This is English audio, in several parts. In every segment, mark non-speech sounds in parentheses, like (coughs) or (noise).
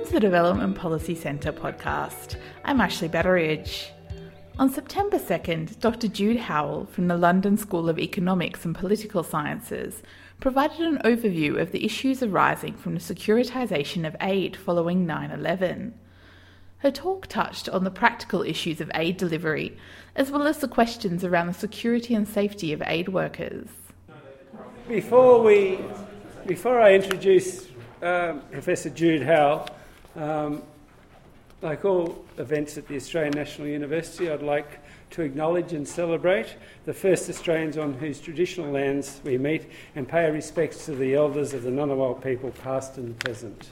Welcome to the Development Policy Centre podcast. I'm Ashley Betteridge. On September 2nd, Dr. Jude Howell from the London School of Economics and Political Sciences provided an overview of the issues arising from the securitisation of aid following 9 11. Her talk touched on the practical issues of aid delivery, as well as the questions around the security and safety of aid workers. Before, we, before I introduce um, Professor Jude Howell, um, like all events at the Australian National University, I'd like to acknowledge and celebrate the first Australians on whose traditional lands we meet and pay our respects to the elders of the Ngunnawal people, past and present.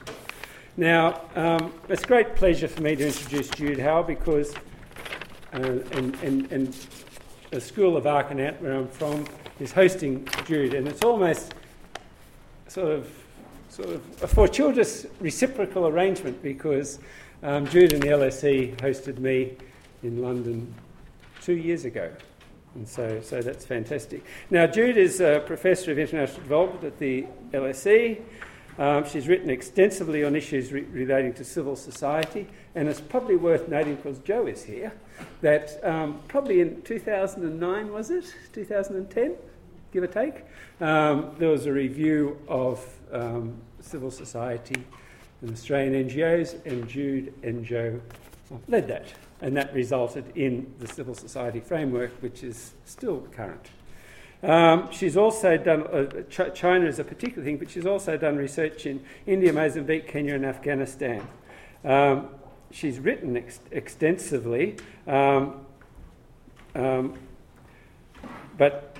Now, um, it's a great pleasure for me to introduce Jude Howell because, uh, and, and, and the School of Argonaut, where I'm from, is hosting Jude, and it's almost sort of, sort of a fortuitous reciprocal arrangement because um, Jude and the LSE hosted me in London two years ago. And so, so that's fantastic. Now, Jude is a professor of international development at the LSE. Um, she's written extensively on issues re- relating to civil society, and it's probably worth noting, because Joe is here, that um, probably in 2009, was it? 2010, give or take, um, there was a review of um, civil society and Australian NGOs, and Jude and Joe led that. And that resulted in the civil society framework, which is still current. Um, she's also done, uh, Ch- China is a particular thing, but she's also done research in India, Mozambique, Kenya, and Afghanistan. Um, she's written ex- extensively, um, um but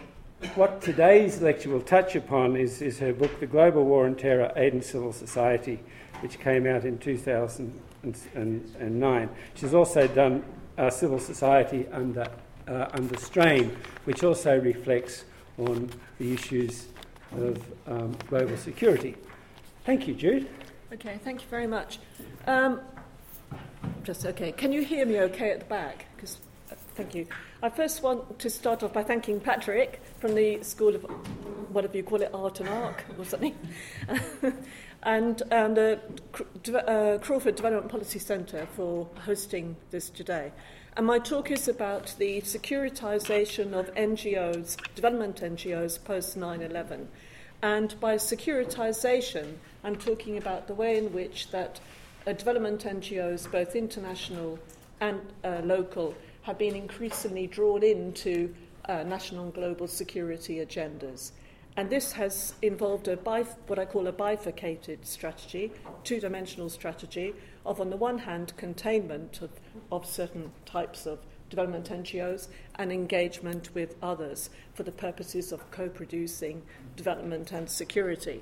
what today's lecture will touch upon is, is her book, The Global War on Terror Aid and Civil Society, which came out in 2009. She's also done uh, Civil Society Under, uh, under Strain, which also reflects on the issues of um, global security. Thank you, Jude. Okay, thank you very much. Um, just okay. Can you hear me okay at the back? Because uh, thank you. I first want to start off by thanking Patrick from the School of whatever you call it, Art and Arc or something, (laughs) and um, the uh, Crawford Development Policy Centre for hosting this today. And my talk is about the securitisation of NGOs, development NGOs, post 9 11. And by securitisation, I'm talking about the way in which that uh, development NGOs, both international and uh, local, have been increasingly drawn into uh, national and global security agendas. And this has involved a bif- what I call a bifurcated strategy, two dimensional strategy of, on the one hand, containment of, of certain types of development NGOs and engagement with others for the purposes of co producing development and security.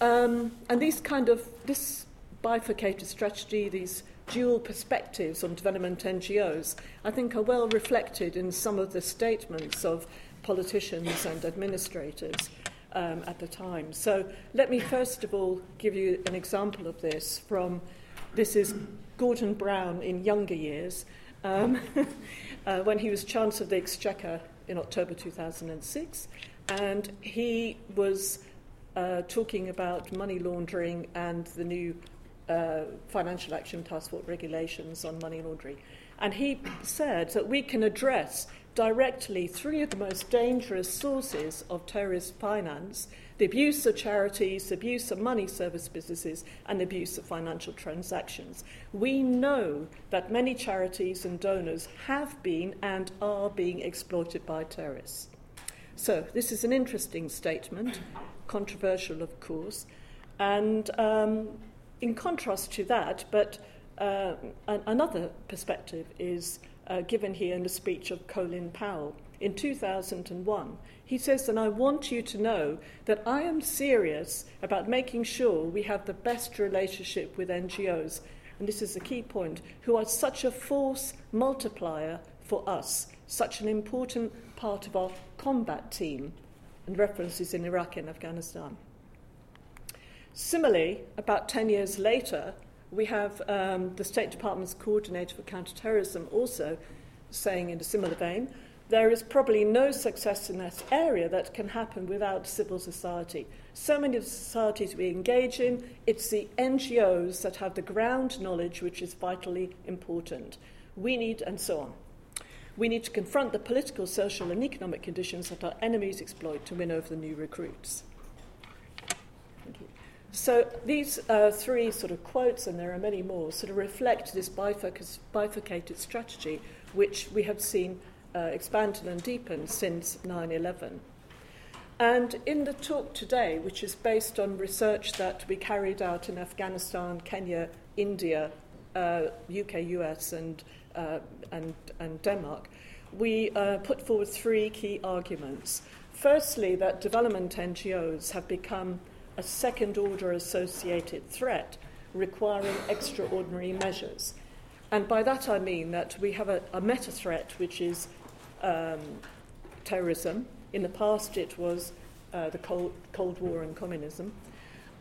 Um, and these kind of, this bifurcated strategy, these dual perspectives on development NGOs, I think are well reflected in some of the statements of politicians and administrators um, at the time. So let me first of all give you an example of this from this is Gordon Brown in younger years um, (laughs) uh, when he was Chancellor of the Exchequer in October 2006, and he was uh, talking about money laundering and the new uh, Financial Action Task Force regulations on money laundering. And he said that we can address directly three of the most dangerous sources of terrorist finance the abuse of charities, the abuse of money service businesses, and the abuse of financial transactions. We know that many charities and donors have been and are being exploited by terrorists. So, this is an interesting statement, controversial, of course, and um, in contrast to that, but uh, another perspective is uh, given here in the speech of Colin Powell in 2001. He says, and I want you to know that I am serious about making sure we have the best relationship with NGOs, and this is the key point, who are such a force multiplier for us, such an important part of our combat team, and references in Iraq and Afghanistan. Similarly, about 10 years later, we have um, the State Department's coordinator for counterterrorism also saying in a similar vein there is probably no success in that area that can happen without civil society. So many of the societies we engage in, it's the NGOs that have the ground knowledge which is vitally important. We need, and so on. We need to confront the political, social, and economic conditions that our enemies exploit to win over the new recruits. So these uh, three sort of quotes, and there are many more, sort of reflect this bifurcated strategy which we have seen uh, expanded and deepened since 9 11. And in the talk today, which is based on research that we carried out in Afghanistan, Kenya, India, uh, UK, US, and, uh, and, and Denmark, we uh, put forward three key arguments. Firstly, that development NGOs have become a second order associated threat requiring extraordinary measures. And by that I mean that we have a, a meta threat, which is um, terrorism. In the past, it was uh, the Cold, Cold, War and communism.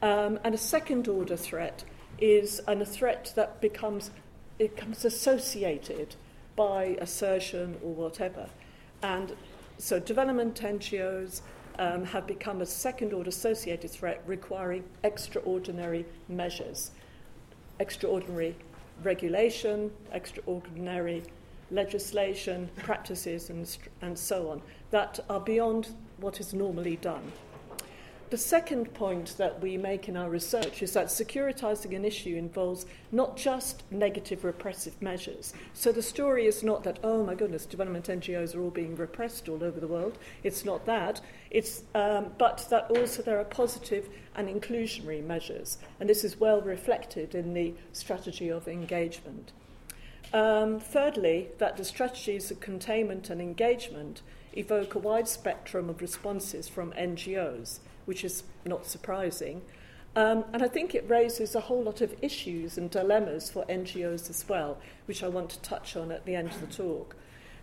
Um, and a second order threat is an, a threat that becomes, it becomes associated by assertion or whatever. And so development NGOs um, have become a second order associated threat requiring extraordinary measures, extraordinary regulation, extraordinary legislation, practices, and, and so on that are beyond what is normally done. The second point that we make in our research is that securitizing an issue involves not just negative repressive measures. So the story is not that, oh my goodness, development NGOs are all being repressed all over the world. It's not that. It's, um, but that also there are positive and inclusionary measures. And this is well reflected in the strategy of engagement. Um, thirdly, that the strategies of containment and engagement evoke a wide spectrum of responses from NGOs, which is not surprising. Um, and I think it raises a whole lot of issues and dilemmas for NGOs as well, which I want to touch on at the end of the talk.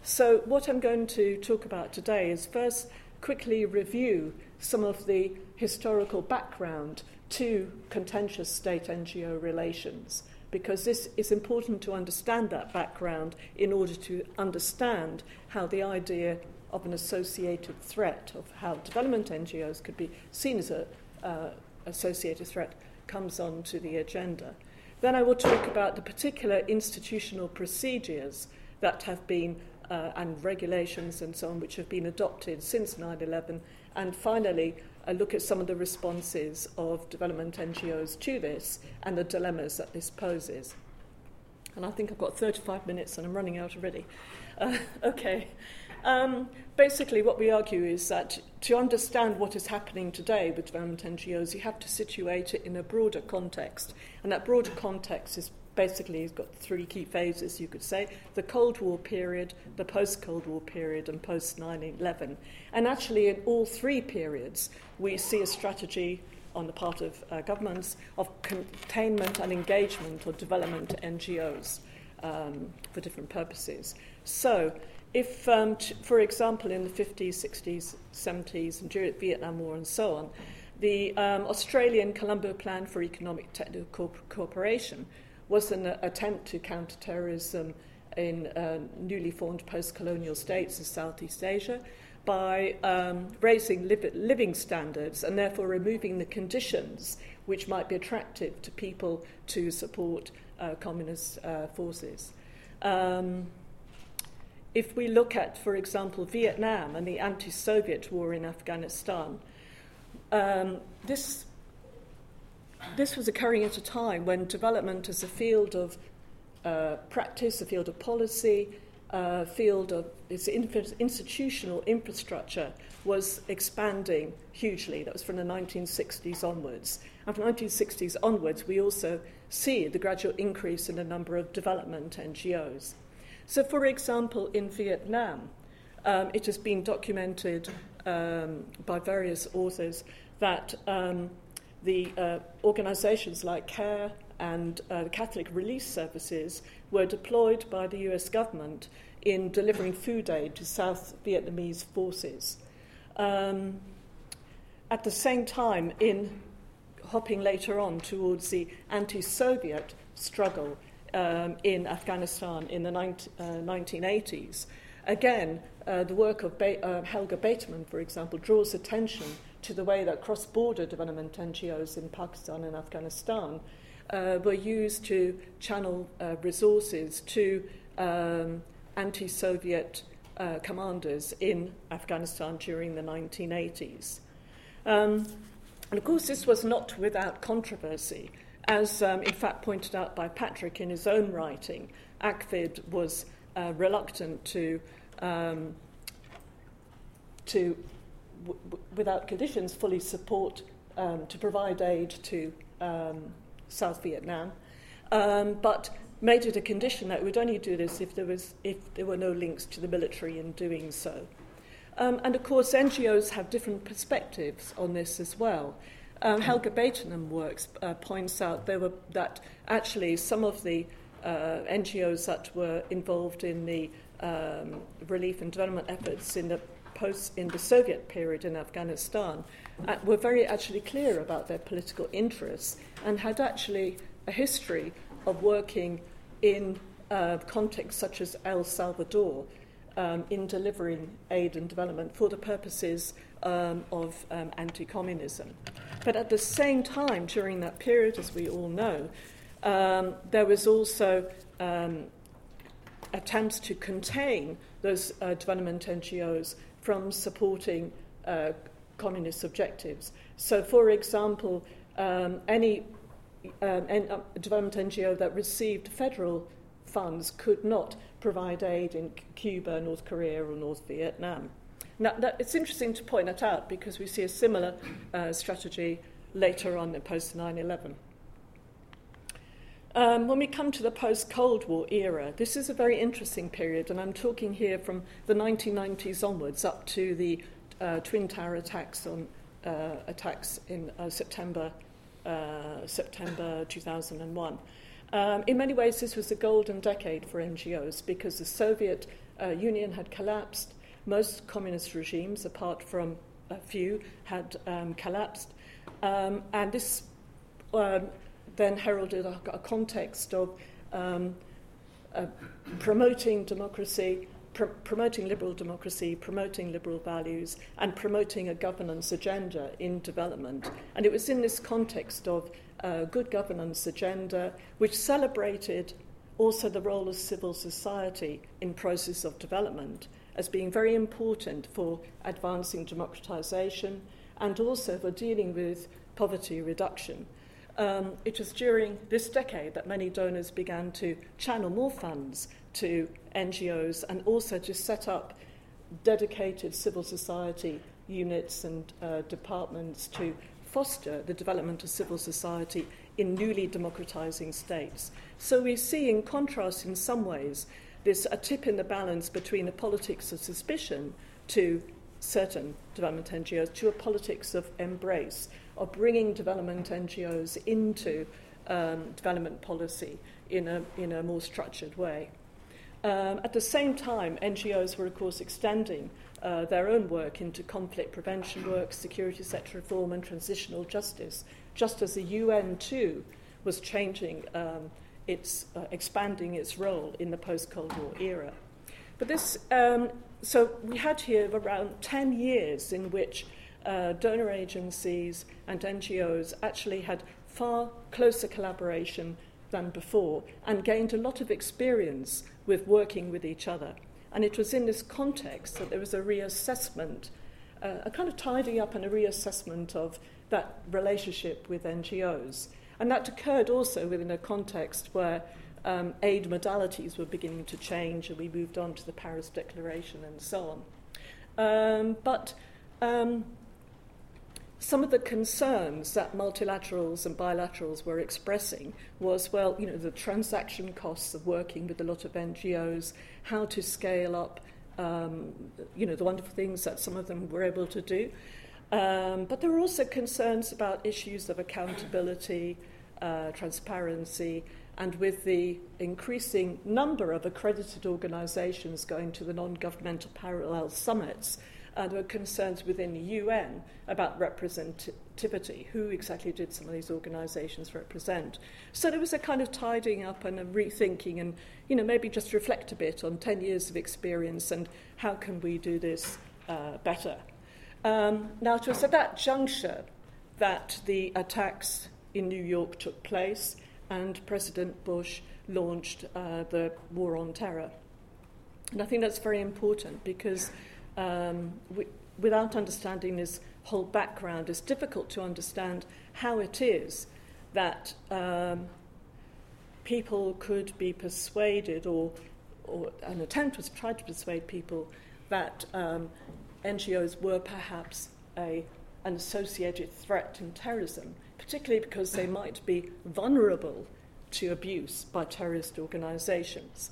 So, what I'm going to talk about today is first quickly review some of the historical background to contentious state NGO relations because this is important to understand that background in order to understand how the idea of an associated threat, of how development NGOs could be seen as an uh, associated threat, comes onto the agenda. Then I will talk about the particular institutional procedures that have been uh, and regulations and so on which have been adopted since 9 11. And finally, I look at some of the responses of development NGOs to this and the dilemmas that this poses. And I think I've got 35 minutes and I'm running out already. (laughs) Uh, okay. Um, basically, what we argue is that to understand what is happening today with development NGOs, you have to situate it in a broader context. And that broader context is basically he's got three key phases, you could say the Cold War period, the post Cold War period, and post 9 11. And actually, in all three periods, we see a strategy on the part of uh, governments of containment and engagement or development NGOs um, for different purposes. So, if, um, t- for example, in the 50s, 60s, 70s, and during the Vietnam War and so on, the um, Australian Colombo Plan for Economic Technical Cooperation was an attempt to counter terrorism in uh, newly formed post colonial states in Southeast Asia by um, raising li- living standards and therefore removing the conditions which might be attractive to people to support uh, communist uh, forces. Um, if we look at, for example, Vietnam and the anti Soviet war in Afghanistan, um, this this was occurring at a time when development as a field of uh, practice, a field of policy, a uh, field of its institutional infrastructure was expanding hugely. That was from the 1960s onwards. And from the 1960s onwards, we also see the gradual increase in the number of development NGOs. So, for example, in Vietnam, um, it has been documented um, by various authors that um, the uh, organizations like CARE and uh, the Catholic Relief Services were deployed by the US government in delivering food aid to South Vietnamese forces. Um, at the same time, in hopping later on towards the anti Soviet struggle um, in Afghanistan in the 19, uh, 1980s, again, uh, the work of ba- uh, Helga Baitenmann, for example, draws attention to the way that cross border development NGOs in Pakistan and Afghanistan uh, were used to channel uh, resources to um, anti Soviet uh, commanders in Afghanistan during the 1980s. Um, and of course, this was not without controversy. As um, in fact pointed out by Patrick in his own writing, ACFID was uh, reluctant to, um, to w- w- without conditions, fully support um, to provide aid to um, South Vietnam, um, but made it a condition that it would only do this if there, was, if there were no links to the military in doing so. Um, and of course, NGOs have different perspectives on this as well. Um, Helga Baitenmann works uh, points out there were that actually some of the uh, NGOs that were involved in the um, relief and development efforts in the post in the Soviet period in Afghanistan uh, were very actually clear about their political interests and had actually a history of working in uh, contexts such as El Salvador um, in delivering aid and development for the purposes um, of um, anti communism. But at the same time, during that period, as we all know, um, there was also um, attempts to contain those uh, development NGOs from supporting uh, communist objectives. So, for example, um, any um, uh, development NGO that received federal funds could not provide aid in Cuba, North Korea, or North Vietnam. Now, that, it's interesting to point that out because we see a similar uh, strategy later on in post 9 11. Um, when we come to the post Cold War era, this is a very interesting period, and I'm talking here from the 1990s onwards up to the uh, Twin Tower attacks on uh, attacks in uh, September uh, September 2001. Um, in many ways, this was a golden decade for NGOs because the Soviet uh, Union had collapsed. Most communist regimes, apart from a few, had um, collapsed. Um, and this um, then heralded a, a context of uh, promoting democracy, pr- promoting liberal democracy, promoting liberal values, and promoting a governance agenda in development. And it was in this context of a good governance agenda, which celebrated also the role of civil society in process of development as being very important for advancing democratization and also for dealing with poverty reduction. Um, it was during this decade that many donors began to channel more funds to NGOs and also to set up dedicated civil society units and uh, departments to foster the development of civil society in newly democratizing states. So we see, in contrast, in some ways, this a tip in the balance between a politics of suspicion to certain development NGOs to a politics of embrace, of bringing development NGOs into um, development policy in a, in a more structured way. Um, at the same time, NGOs were, of course, extending uh, their own work into conflict prevention work, security sector reform, and transitional justice, just as the UN too was changing um, its, uh, expanding its role in the post Cold War era. But this, um, so we had here around 10 years in which uh, donor agencies and NGOs actually had far closer collaboration than before and gained a lot of experience with working with each other. And it was in this context that there was a reassessment, uh, a kind of tidying up and a reassessment of that relationship with NGOs. And that occurred also within a context where um, aid modalities were beginning to change and we moved on to the Paris Declaration and so on. Um, but um, some of the concerns that multilaterals and bilaterals were expressing was, well, you know, the transaction costs of working with a lot of NGOs, how to scale up, um, you know, the wonderful things that some of them were able to do. Um, but there are also concerns about issues of accountability, uh, transparency, and with the increasing number of accredited organisations going to the non governmental parallel summits, uh, there were concerns within the UN about representativity. Who exactly did some of these organisations represent? So there was a kind of tidying up and a rethinking, and you know maybe just reflect a bit on ten years of experience and how can we do this uh, better. Um, now, it was at that juncture that the attacks in New York took place, and President Bush launched uh, the War on Terror. And I think that's very important because um, we, without understanding this whole background, it's difficult to understand how it is that um, people could be persuaded, or, or an attempt was tried to persuade people that um, NGOs were perhaps a, an associated threat in terrorism, particularly because they (coughs) might be vulnerable to abuse by terrorist organizations.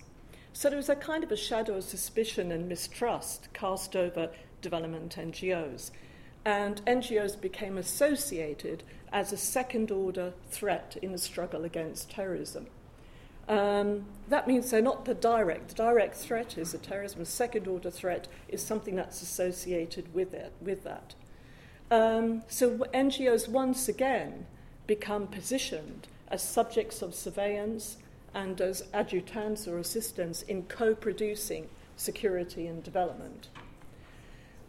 So there was a kind of a shadow of suspicion and mistrust cast over development NGOs. And NGOs became associated as a second order threat in the struggle against terrorism. Um, that means they're not the direct. The direct threat is a terrorism. Second order threat is something that's associated with it, with that. Um, so NGOs once again become positioned as subjects of surveillance and as adjutants or assistants in co producing security and development.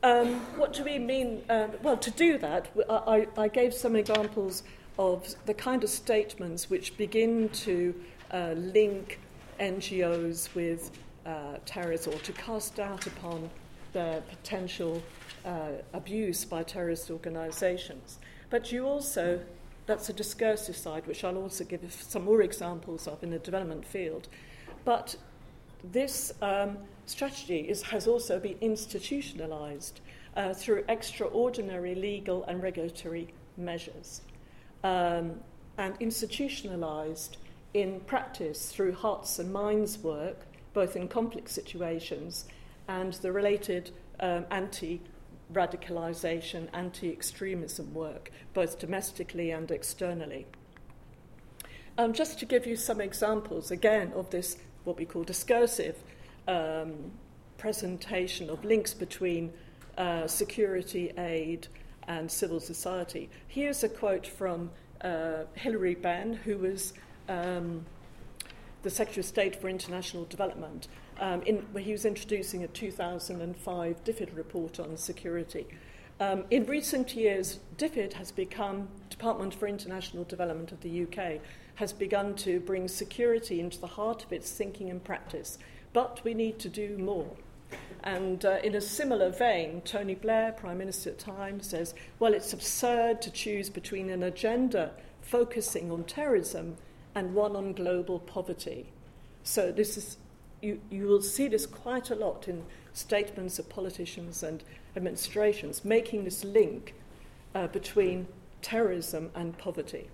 Um, what do we mean? Uh, well, to do that, I, I, gave some examples of the kind of statements which begin to uh, link NGOs with uh, terrorism or to cast doubt upon their potential uh, abuse by terrorist organizations. But you also that's a discursive side, which I'll also give some more examples of in the development field. But this um, strategy is, has also been institutionalized uh, through extraordinary legal and regulatory measures um, and institutionalized in practice through hearts and minds work, both in complex situations and the related um, anti radicalisation, anti extremism work, both domestically and externally. Um, just to give you some examples, again, of this, what we call discursive um, presentation of links between uh, security aid and civil society. Here's a quote from uh, Hilary Benn, who was um, the Secretary of State for International Development, um, in, where he was introducing a 2005 DFID report on security. Um, in recent years, DFID has become, Department for International Development of the UK, has begun to bring security into the heart of its thinking and practice. But we need to do more. And uh, in a similar vein, Tony Blair, Prime Minister at the time, says, well, it's absurd to choose between an agenda focusing on terrorism and one on global poverty. So this is you, you will see this quite a lot in statements of politicians and administrations making this link uh, between terrorism and poverty.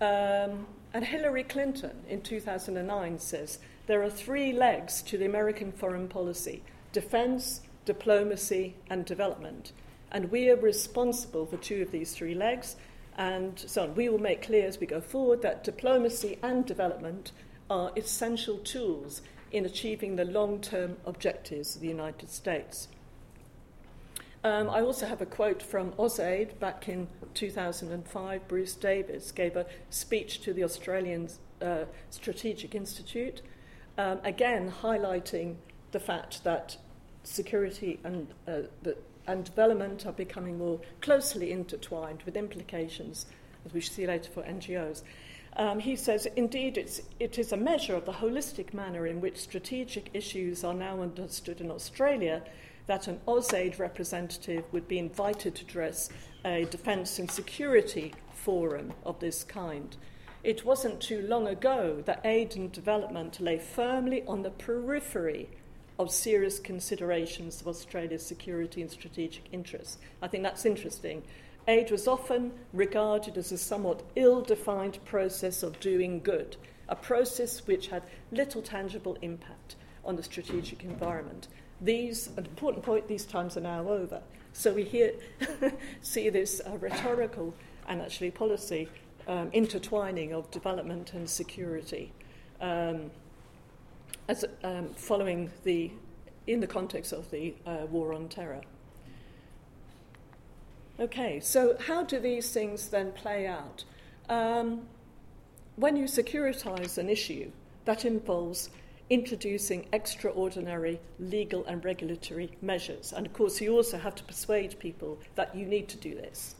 Um, and Hillary Clinton in 2009 says there are three legs to the American foreign policy defense, diplomacy, and development. And we are responsible for two of these three legs. And so on. We will make clear as we go forward that diplomacy and development are essential tools in achieving the long term objectives of the United States. Um, I also have a quote from AusAid back in 2005. Bruce Davis gave a speech to the Australian uh, Strategic Institute, um, again highlighting the fact that security and, uh, the, and development are becoming more closely intertwined with implications, as we see later, for NGOs. Um, he says, indeed, it's, it is a measure of the holistic manner in which strategic issues are now understood in Australia that an AusAid representative would be invited to address a defence and security forum of this kind. It wasn't too long ago that aid and development lay firmly on the periphery of serious considerations of Australia's security and strategic interests. I think that's interesting Aid was often regarded as a somewhat ill defined process of doing good, a process which had little tangible impact on the strategic environment. These, an important point, these times are now over. So we here (laughs) see this uh, rhetorical and actually policy um, intertwining of development and security um, as, um, following the, in the context of the uh, war on terror. Okay, so how do these things then play out? Um, when you securitize an issue, that involves introducing extraordinary legal and regulatory measures. And of course, you also have to persuade people that you need to do this.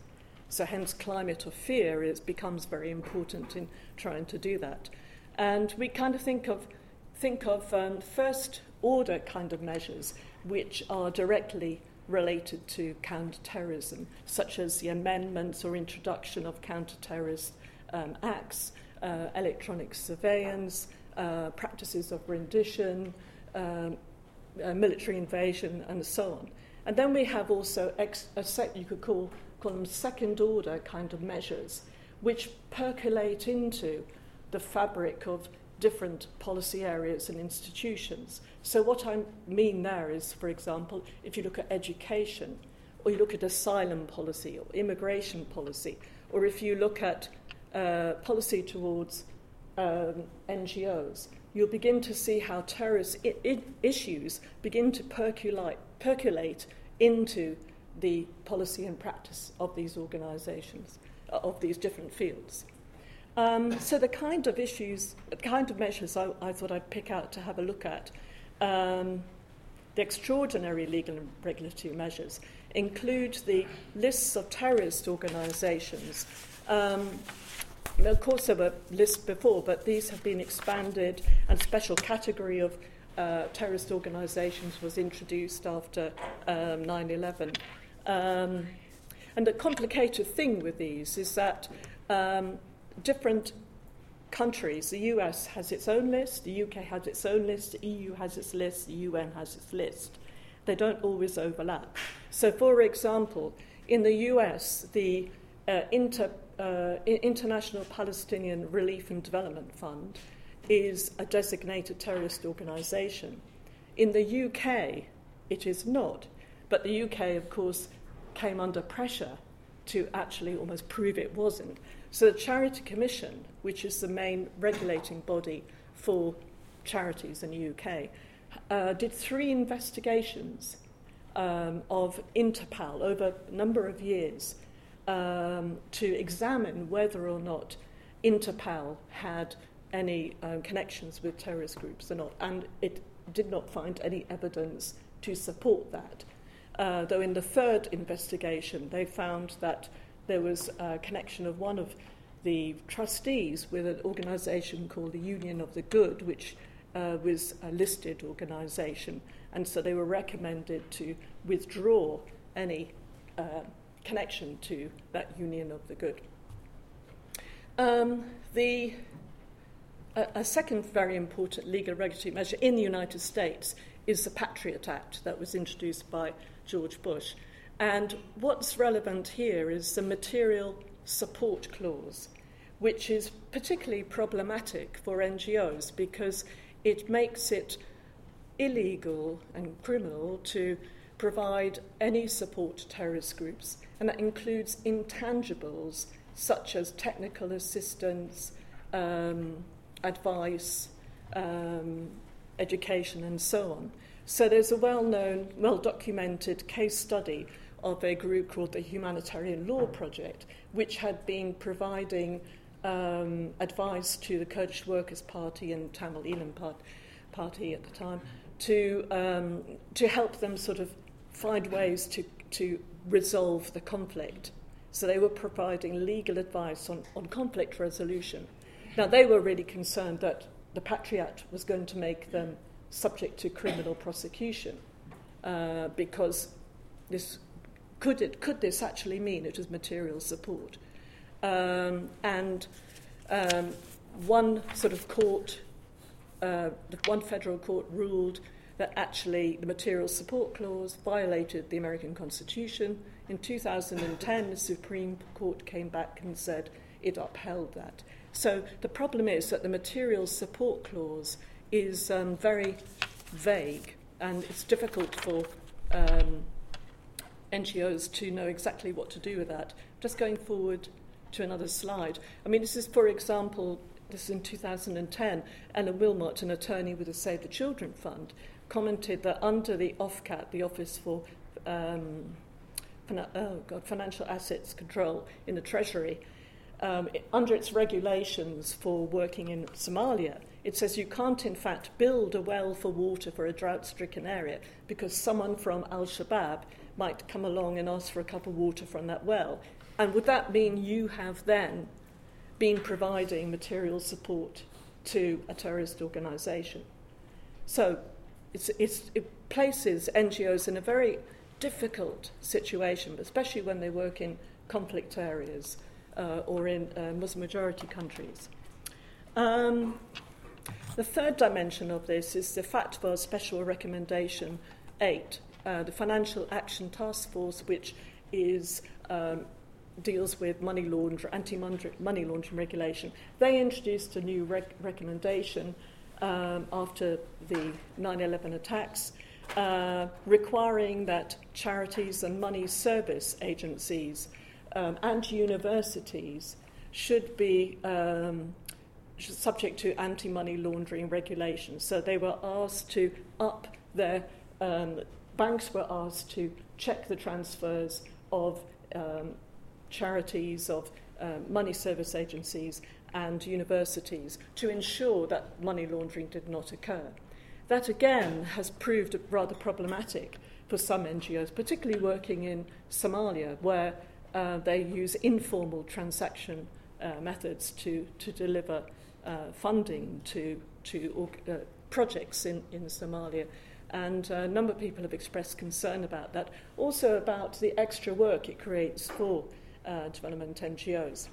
So, hence, climate of fear is, becomes very important in trying to do that. And we kind of think of, think of um, first order kind of measures which are directly related to counterterrorism, such as the amendments or introduction of counterterrorist um, acts, uh, electronic surveillance, uh, practices of rendition, um, uh, military invasion, and so on. And then we have also ex- a set you could call, call them second order kind of measures, which percolate into the fabric of different policy areas and institutions. So, what I mean there is, for example, if you look at education, or you look at asylum policy or immigration policy, or if you look at uh, policy towards um, NGOs, you'll begin to see how terrorist I- I- issues begin to percolate, percolate into the policy and practice of these organizations, uh, of these different fields. Um, so, the kind of issues, the kind of measures I, I thought I'd pick out to have a look at, um, the extraordinary legal and regulatory measures include the lists of terrorist organizations. Um, of course, there were lists before, but these have been expanded, and a special category of uh, terrorist organizations was introduced after um, 9 11. Um, and the complicated thing with these is that um, different countries, the US has its own list, the UK has its own list, the EU has its list, the UN has its list. They don't always overlap. So, for example, in the US, the uh, inter uh, International Palestinian Relief and Development Fund is a designated terrorist organisation. In the UK, it is not. But the UK, of course, came under pressure to actually almost prove it wasn't. So the Charity Commission, which is the main regulating body for charities in the UK, uh, did three investigations um, of Interpal over a number of years um, to examine whether or not Interpal had any um, connections with terrorist groups or not, and it did not find any evidence to support that. Uh, though in the third investigation, they found that there was a connection of one of the trustees with an organisation called the Union of the Good, which uh, was a listed organisation, and so they were recommended to withdraw any uh, connection to that union of the good. Um, the, a, a second very important legal regulatory measure in the United States is the Patriot Act that was introduced by George Bush. And what's relevant here is the material support clause, which is particularly problematic for NGOs because it makes it illegal and criminal to provide any support to terrorist groups and that includes intangibles such as technical assistance, um, advice, um, education, and so on. So there's a well known, well documented case study of a group called the Humanitarian Law Project, which had been providing um, advice to the Kurdish Workers' Party and Tamil Eelam Party at the time to, um, to help them sort of find ways to, to resolve the conflict. So they were providing legal advice on, on conflict resolution. Now, they were really concerned that the Patriot was going to make them subject to criminal prosecution uh, because this could, it, could this actually mean it was material support? Um, and um, one sort of court, uh, one federal court ruled that actually the material support clause violated the American Constitution. In 2010, the Supreme Court came back and said it upheld that. So the problem is that the material support clause is um, very vague and it's difficult for um, NGOs to know exactly what to do with that. Just going forward to another slide. I mean, this is, for example, this is in 2010, Ellen Willmott, an attorney with the Save the Children Fund, commented that under the OFCAT, the Office for um, oh God, financial assets control in the Treasury, um, under its regulations for working in Somalia, it says you can't, in fact, build a well for water for a drought stricken area because someone from Al Shabaab might come along and ask for a cup of water from that well. And would that mean you have then been providing material support to a terrorist organization? So it's, it's, it places NGOs in a very difficult situation, especially when they work in conflict areas uh, or in uh, Muslim majority countries. Um, the third dimension of this is the FATFA Special Recommendation 8, uh, the Financial Action Task Force, which is um, deals with money laundering, anti-money laundering regulation. They introduced a new rec- recommendation um, after the 9/11 attacks, uh, requiring that charities and money service agencies um, and universities should be um, subject to anti money laundering regulations. So they were asked to up their, um, banks were asked to check the transfers of um, charities, of uh, money service agencies, and universities to ensure that money laundering did not occur. That again has proved rather problematic for some NGOs, particularly working in Somalia, where uh, they use informal transaction uh, methods to, to deliver uh, funding to, to uh, projects in, in Somalia. And a number of people have expressed concern about that, also about the extra work it creates for uh, development NGOs.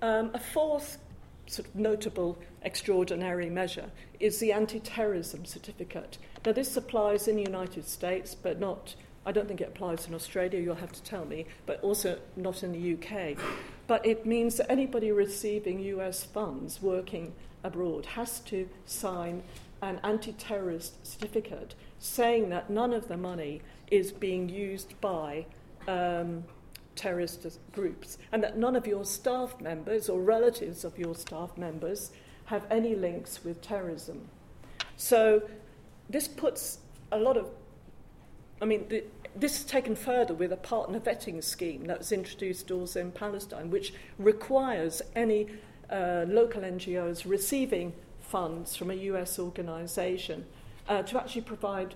Um, a fourth sort of notable extraordinary measure is the anti terrorism certificate. Now, this applies in the United States, but not, I don't think it applies in Australia, you'll have to tell me, but also not in the UK. But it means that anybody receiving US funds working abroad has to sign an anti terrorist certificate saying that none of the money is being used by um, terrorist groups, and that none of your staff members or relatives of your staff members have any links with terrorism. So this puts a lot of, I mean, the, this is taken further with a partner vetting scheme that was introduced also in Palestine, which requires any uh, local NGOs receiving funds from a US organization uh, to actually provide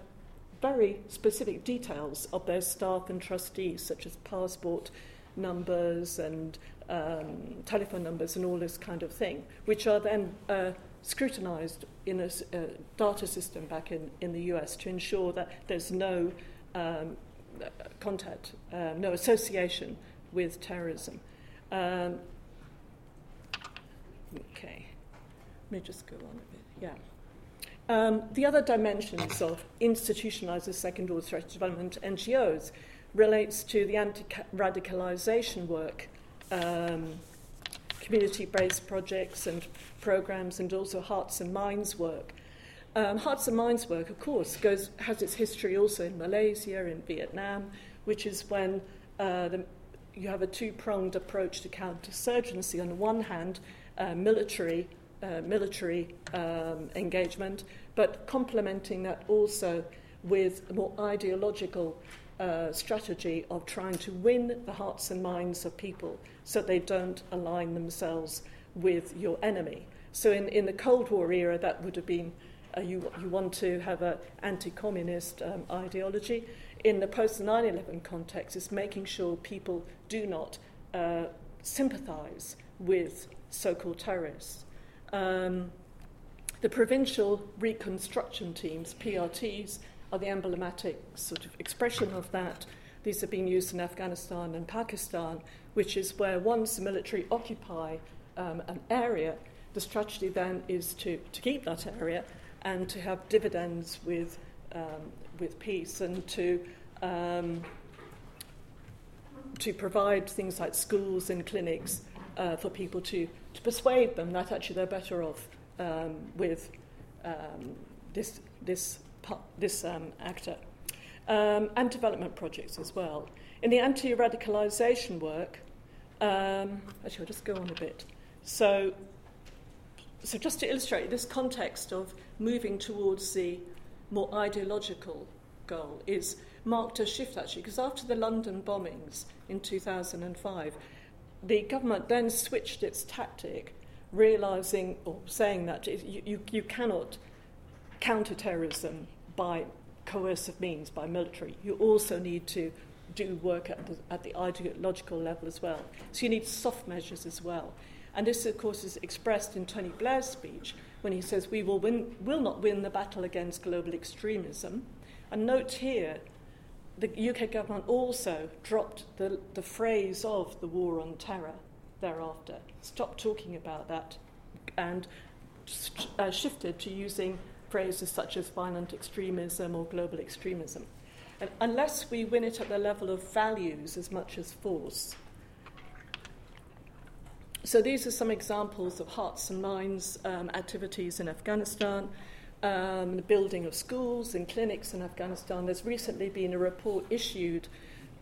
very specific details of their staff and trustees, such as passport numbers and um, telephone numbers and all this kind of thing, which are then uh, scrutinized in a, a, data system back in, in the US to ensure that there's no um, contact, uh, no association with terrorism. Um, okay, let me just go on a bit. Yeah. Um, the other dimensions of institutionalized second order threat development NGOs relates to the anti radicalization work, um, community based projects and programs, and also Hearts and Minds work. Um, Hearts and Minds work, of course, goes, has its history also in Malaysia, in Vietnam, which is when uh, the, you have a two pronged approach to counterinsurgency. On the one hand, uh, military uh, military um, engagement, but complementing that also with a more ideological uh, strategy of trying to win the hearts and minds of people so they don't align themselves with your enemy. So in, in the Cold War era, that would have been uh, you, you want to have an anti communist um, ideology. In the post 9 11 context, it's making sure people do not uh, sympathize with so called terrorists. Um, the provincial reconstruction teams, PRTs, are the emblematic sort of expression of that. These have been used in Afghanistan and Pakistan, which is where once the military occupy um, an area, the strategy then is to, to keep that area and to have dividends with, um, with peace and to, um, to provide things like schools and clinics uh, for people to, to persuade them that actually they're better off um, with um, this, this, this um, actor. Um, and development projects as well. In the anti radicalisation work, um, actually, I'll just go on a bit. So, so, just to illustrate this context of moving towards the more ideological goal, is marked a shift actually, because after the London bombings in 2005, the government then switched its tactic, realizing or saying that you, you, you cannot counter terrorism by coercive means, by military. You also need to do work at the, at the ideological level as well. So you need soft measures as well. And this, of course, is expressed in Tony Blair's speech when he says, We will, win, will not win the battle against global extremism. And note here, the UK government also dropped the, the phrase of the war on terror thereafter, stopped talking about that, and uh, shifted to using phrases such as violent extremism or global extremism. And unless we win it at the level of values as much as force. So, these are some examples of hearts and minds um, activities in Afghanistan, um, the building of schools and clinics in Afghanistan. There's recently been a report issued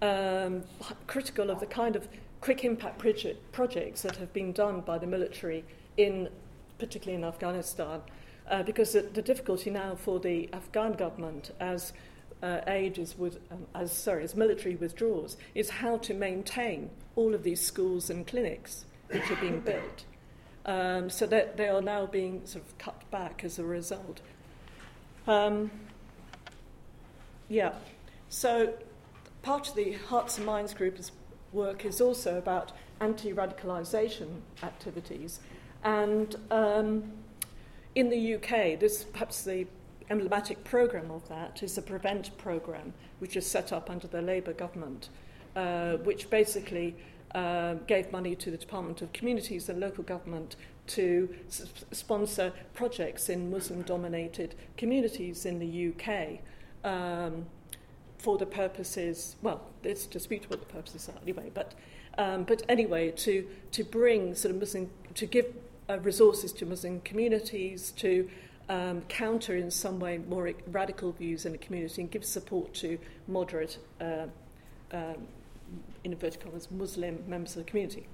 um, critical of the kind of quick impact project, projects that have been done by the military in particularly in Afghanistan, uh, because the, the, difficulty now for the Afghan government as uh, aid is with, um, as sorry, as military withdraws, is how to maintain all of these schools and clinics which are being built. Um, so that they are now being sort of cut back as a result. Um, yeah, so part of the Hearts and Minds Group's work is also about anti radicalisation activities. And um, in the UK, this perhaps the emblematic programme of that is the Prevent programme, which is set up under the Labour government, uh, which basically uh, gave money to the Department of Communities and local government to s- sponsor projects in Muslim dominated communities in the UK. Um, for the purposes, well, it's disputable what the purposes are anyway, but, um, but anyway, to, to bring sort of Muslim, to give uh, resources to Muslim communities, to um, counter in some way more radical views in the community and give support to moderate, uh, um, in inverted commas, Muslim members of the community.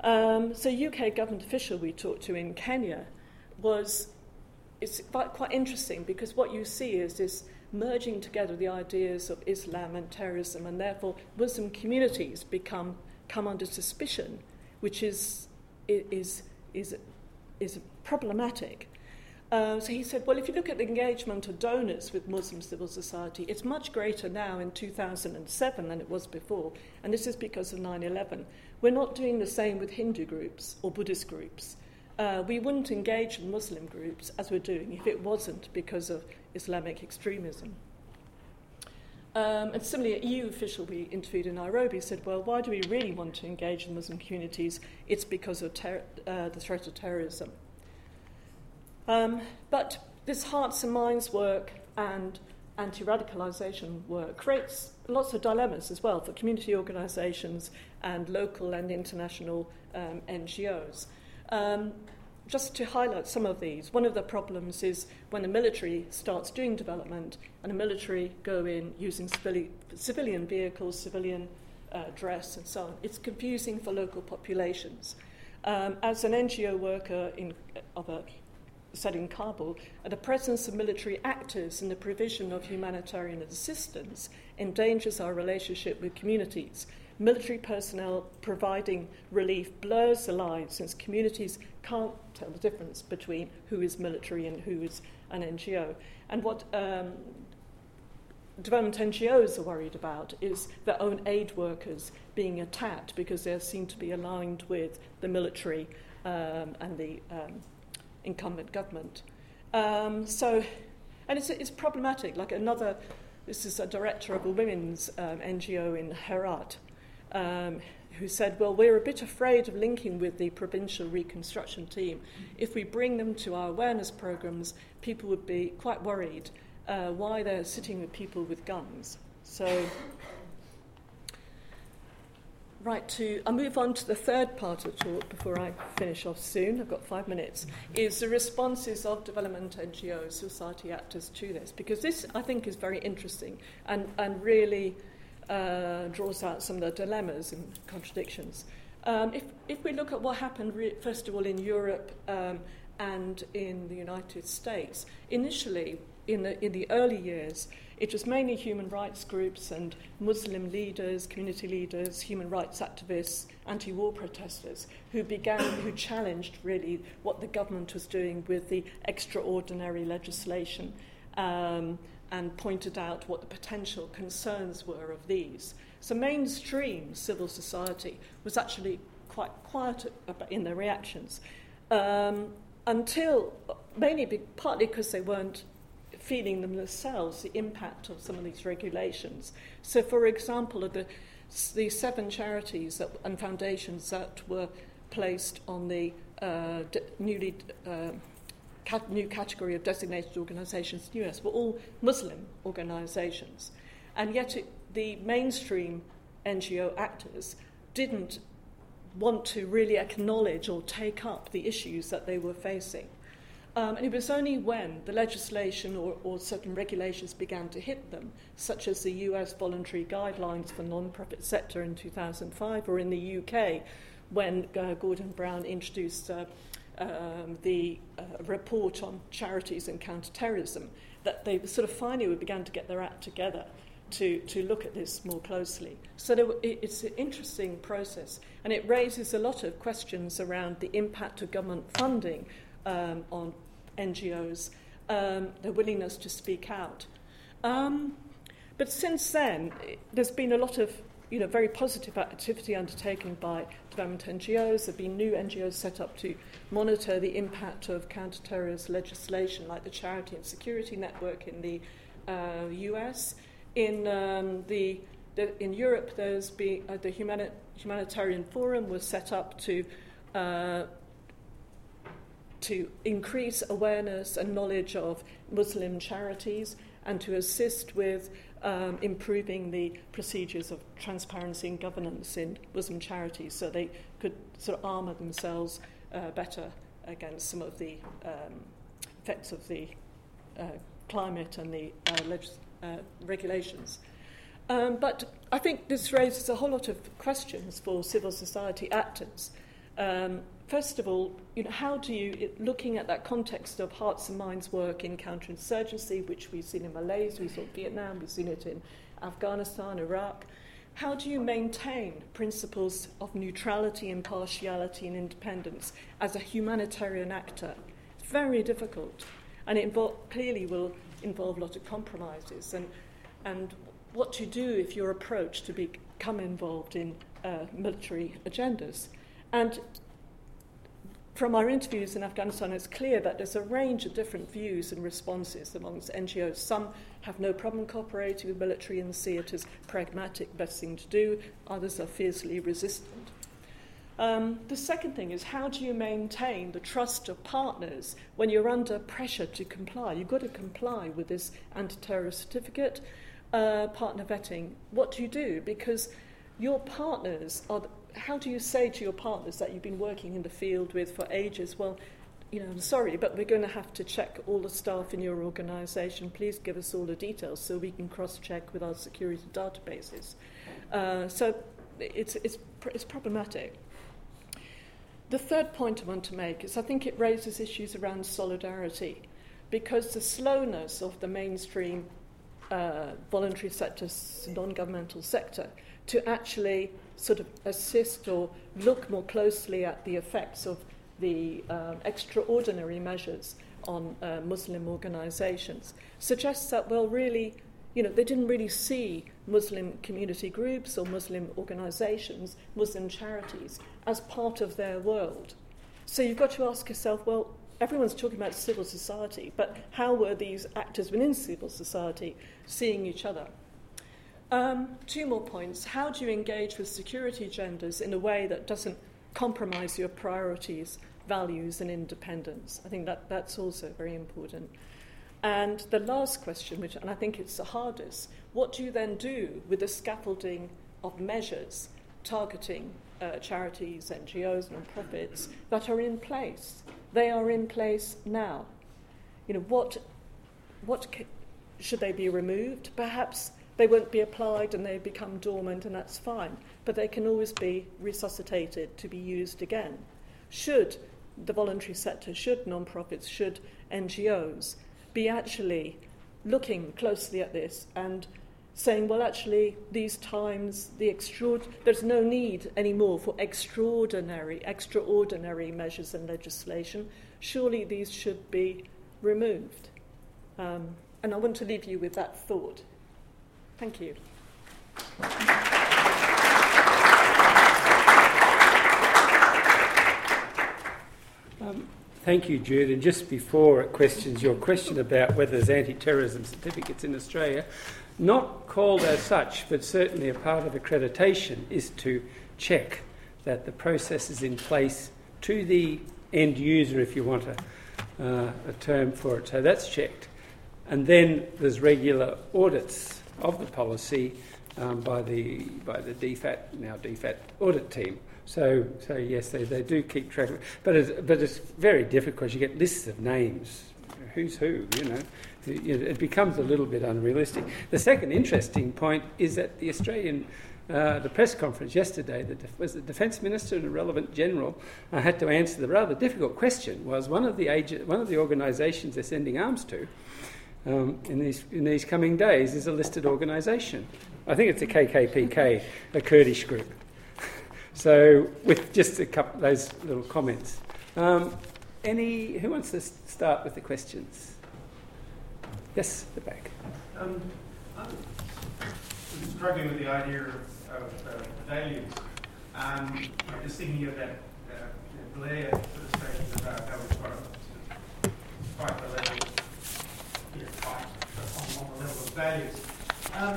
Um, so, UK government official we talked to in Kenya was it's quite, quite interesting because what you see is this merging together the ideas of Islam and terrorism, and therefore Muslim communities become come under suspicion, which is is is is problematic. Uh, so he said, well, if you look at the engagement of donors with Muslim civil society, it's much greater now in 2007 than it was before, and this is because of 9 11. We're not doing the same with Hindu groups or Buddhist groups. Uh, we wouldn't engage with Muslim groups as we're doing if it wasn't because of Islamic extremism. Um, and similarly, an EU official we interviewed in Nairobi said, well, why do we really want to engage in Muslim communities? It's because of ter- uh, the threat of terrorism. Um, but this hearts and minds work and anti radicalisation work creates lots of dilemmas as well for community organisations and local and international um, NGOs. Um, just to highlight some of these, one of the problems is when the military starts doing development and the military go in using civili- civilian vehicles, civilian uh, dress, and so on. It's confusing for local populations. Um, as an NGO worker in, of a said in Kabul, the presence of military actors in the provision of humanitarian assistance endangers our relationship with communities. Military personnel providing relief blurs the line since communities can't tell the difference between who is military and who is an NGO. And what um, development NGOs are worried about is their own aid workers being attacked because they seem to be aligned with the military um, and the um, incumbent government. Um, so, and it's, it's problematic. Like another, this is a director of a women's um, NGO in Herat, um, who said, Well, we're a bit afraid of linking with the provincial reconstruction team. If we bring them to our awareness programs, people would be quite worried uh, why they're sitting with people with guns. So, Right, to I'll move on to the third part of the talk before I finish off soon. I've got five minutes. Is the responses of development NGOs, society actors to this? Because this, I think, is very interesting and, and really uh, draws out some of the dilemmas and contradictions. Um, if, if we look at what happened, re- first of all, in Europe um, and in the United States, initially in the, in the early years, it was mainly human rights groups and Muslim leaders, community leaders, human rights activists, anti war protesters who began, who challenged really what the government was doing with the extraordinary legislation um, and pointed out what the potential concerns were of these. So, mainstream civil society was actually quite quiet in their reactions um, until mainly be, partly because they weren't feeling themselves the impact of some of these regulations. So, for example, the, the seven charities that, and foundations that were placed on the uh, newly uh, cat- new category of designated organisations in the US were all Muslim organisations, and yet it, the mainstream NGO actors didn't want to really acknowledge or take up the issues that they were facing. Um, and it was only when the legislation or, or, certain regulations began to hit them, such as the US voluntary guidelines for non-profit sector in 2005, or in the UK, when uh, Gordon Brown introduced uh, um, the uh, report on charities and counterterrorism, that they sort of finally began to get their act together to, to look at this more closely. So there, it's an interesting process, and it raises a lot of questions around the impact of government funding um, on NGOs, um, their willingness to speak out. Um, but since then, there's been a lot of you know, very positive activity undertaken by development NGOs. There have been new NGOs set up to monitor the impact of counter-terrorist legislation, like the Charity and Security Network in the uh, US. In um, the, the, in Europe, there's been uh, the Humani- Humanitarian Forum was set up to uh, to increase awareness and knowledge of Muslim charities and to assist with um, improving the procedures of transparency and governance in Muslim charities so they could sort of armour themselves uh, better against some of the um, effects of the uh, climate and the uh, legis- uh, regulations. Um, but I think this raises a whole lot of questions for civil society actors. Um, first of all, you know, how do you, looking at that context of hearts and minds work in counterinsurgency, which we've seen in Malaysia, we saw Vietnam, we've seen it in Afghanistan, Iraq, how do you maintain principles of neutrality, impartiality, and independence as a humanitarian actor? It's very difficult, and it invo- clearly will involve a lot of compromises. And, and what to do if you're approached to become involved in uh, military agendas. And from our interviews in Afghanistan, it's clear that there's a range of different views and responses amongst NGOs. Some have no problem cooperating with military and see it as pragmatic, best thing to do. Others are fiercely resistant. Um, the second thing is how do you maintain the trust of partners when you're under pressure to comply? You've got to comply with this anti terrorist certificate, uh, partner vetting. What do you do? Because your partners are how do you say to your partners that you've been working in the field with for ages, well, you know, I'm sorry, but we're going to have to check all the staff in your organisation. Please give us all the details so we can cross check with our security databases. Uh, so it's, it's, it's problematic. The third point I want to make is I think it raises issues around solidarity because the slowness of the mainstream uh, voluntary sector, non governmental sector, to actually sort of assist or look more closely at the effects of the uh, extraordinary measures on uh, Muslim organizations suggests that, well, really, you know, they didn't really see Muslim community groups or Muslim organizations, Muslim charities, as part of their world. So you've got to ask yourself, well, everyone's talking about civil society, but how were these actors within civil society seeing each other? Um, two more points. How do you engage with security agendas in a way that doesn't compromise your priorities, values, and independence? I think that, that's also very important. And the last question, which, and I think it's the hardest, what do you then do with the scaffolding of measures targeting uh, charities, NGOs, non-profits that are in place? They are in place now. You know, what, what ca- should they be removed? Perhaps they won't be applied and they become dormant, and that's fine. But they can always be resuscitated to be used again. Should the voluntary sector, should non profits, should NGOs be actually looking closely at this and saying, well, actually, these times, the there's no need anymore for extraordinary, extraordinary measures and legislation. Surely these should be removed. Um, and I want to leave you with that thought. Thank you. Um, thank you, Jude. And just before it questions your question about whether there's anti terrorism certificates in Australia, not called as such, but certainly a part of accreditation is to check that the process is in place to the end user, if you want a, uh, a term for it. So that's checked. And then there's regular audits of the policy um, by the by the DFAT now DFAT audit team. So so yes, they, they do keep track of it, but it's, but it's very difficult. You get lists of names, who's who, you know. It becomes a little bit unrealistic. The second interesting point is that the Australian uh, the press conference yesterday, the def- was the defence minister and a relevant general uh, had to answer the rather difficult question: was one of the ag- one of the organisations they're sending arms to um, in these in these coming days is a listed organisation. I think it's a KKPK, a Kurdish group. (laughs) so, with just a couple of those little comments, um, any who wants to start with the questions? Yes, the back. Um, I'm struggling with the idea of, uh, values. Um, I'm just thinking of that uh, Blair sort of statement about how we've got to fight the level, fight on, the level of values. Um,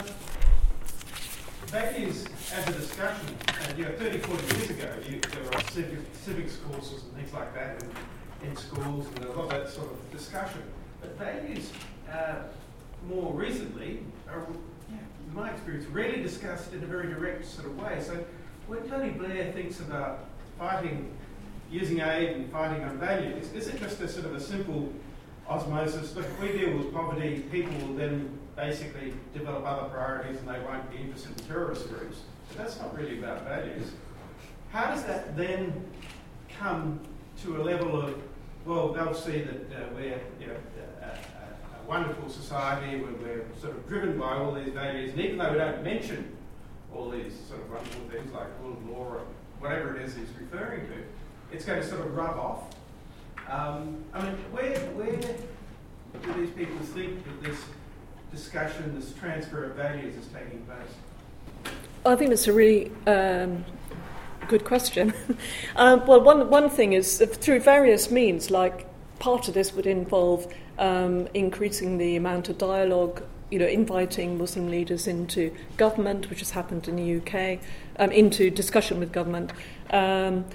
values as a discussion, uh, you know, 30, 40 years ago, you, there were civic, civics courses and things like that in, in schools, and there a lot of that sort of discussion. But values uh, more recently are, in my experience, rarely discussed in a very direct sort of way. So when Tony Blair thinks about fighting, using aid and fighting on values, is it just a sort of a simple osmosis? Look, if we deal with poverty, people will then basically develop other priorities and they won't be interested in terrorist groups. But that's not really about values. How does that then come to a level of, well, they'll see that uh, we're, you know, wonderful society where we're sort of driven by all these values, and even though we don't mention all these sort of wonderful things like rule of law or whatever it is he's referring to, it's going to sort of rub off. Um, I mean, where, where do these people think that this discussion, this transfer of values is taking place? I think it's a really um, good question. (laughs) um, well, one, one thing is through various means, like part of this would involve um, increasing the amount of dialogue, you know, inviting Muslim leaders into government, which has happened in the UK, um, into discussion with government. Um,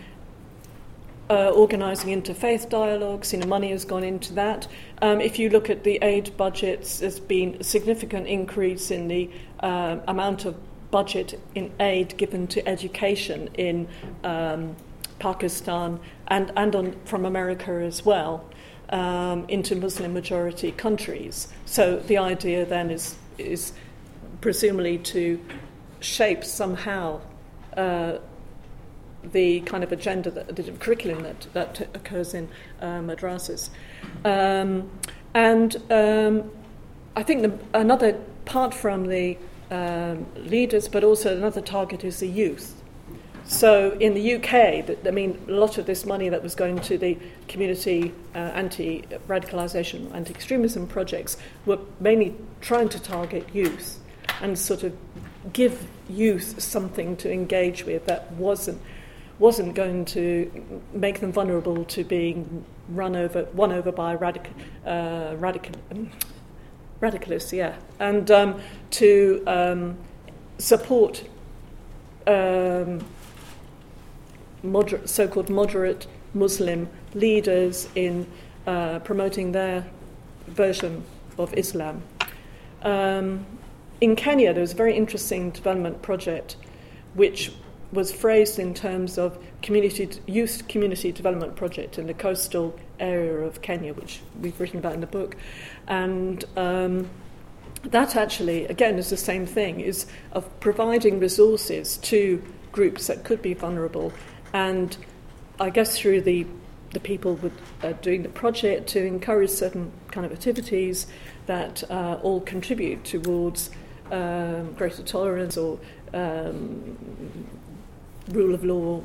uh, organising interfaith dialogues, you know, money has gone into that. Um, if you look at the aid budgets, there's been a significant increase in the uh, amount of budget in aid given to education in um, Pakistan and, and on, from America as well um, into Muslim majority countries. So the idea then is, is presumably to shape somehow uh, the kind of agenda, that, the curriculum that, that occurs in uh, madrasas. Um, and um, I think the, another, part from the um, leaders, but also another target is the youth. So in the UK, I mean, a lot of this money that was going to the community uh, anti radicalisation, anti extremism projects were mainly trying to target youth and sort of give youth something to engage with that wasn't wasn't going to make them vulnerable to being run over, won over by radical, uh, radical, um, radicalists, yeah, and um, to um, support um, moderate, so-called moderate Muslim leaders in uh, promoting their version of Islam. Um, in Kenya, there was a very interesting development project which was phrased in terms of community youth community development project in the coastal area of Kenya, which we've written about in the book, and um, that actually, again, is the same thing: is of providing resources to groups that could be vulnerable. And I guess through the the people with, uh, doing the project to encourage certain kind of activities that uh, all contribute towards um, greater tolerance or um, rule of law